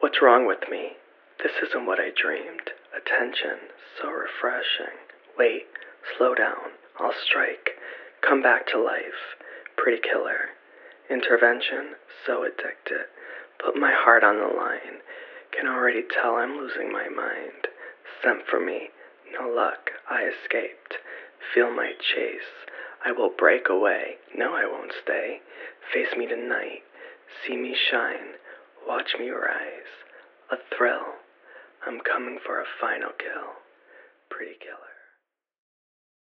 What's wrong with me? This isn't what I dreamed. Attention, so refreshing. Wait, slow down. I'll strike. Come back to life. Pretty killer. Intervention, so addicted. Put my heart on the line. Can already tell I'm losing my mind. Sent for me. No luck. I escaped. Feel my chase. I will break away. No, I won't stay. Face me tonight. See me shine. Watch me rise. A thrill. I'm coming for a final kill. Pretty killer.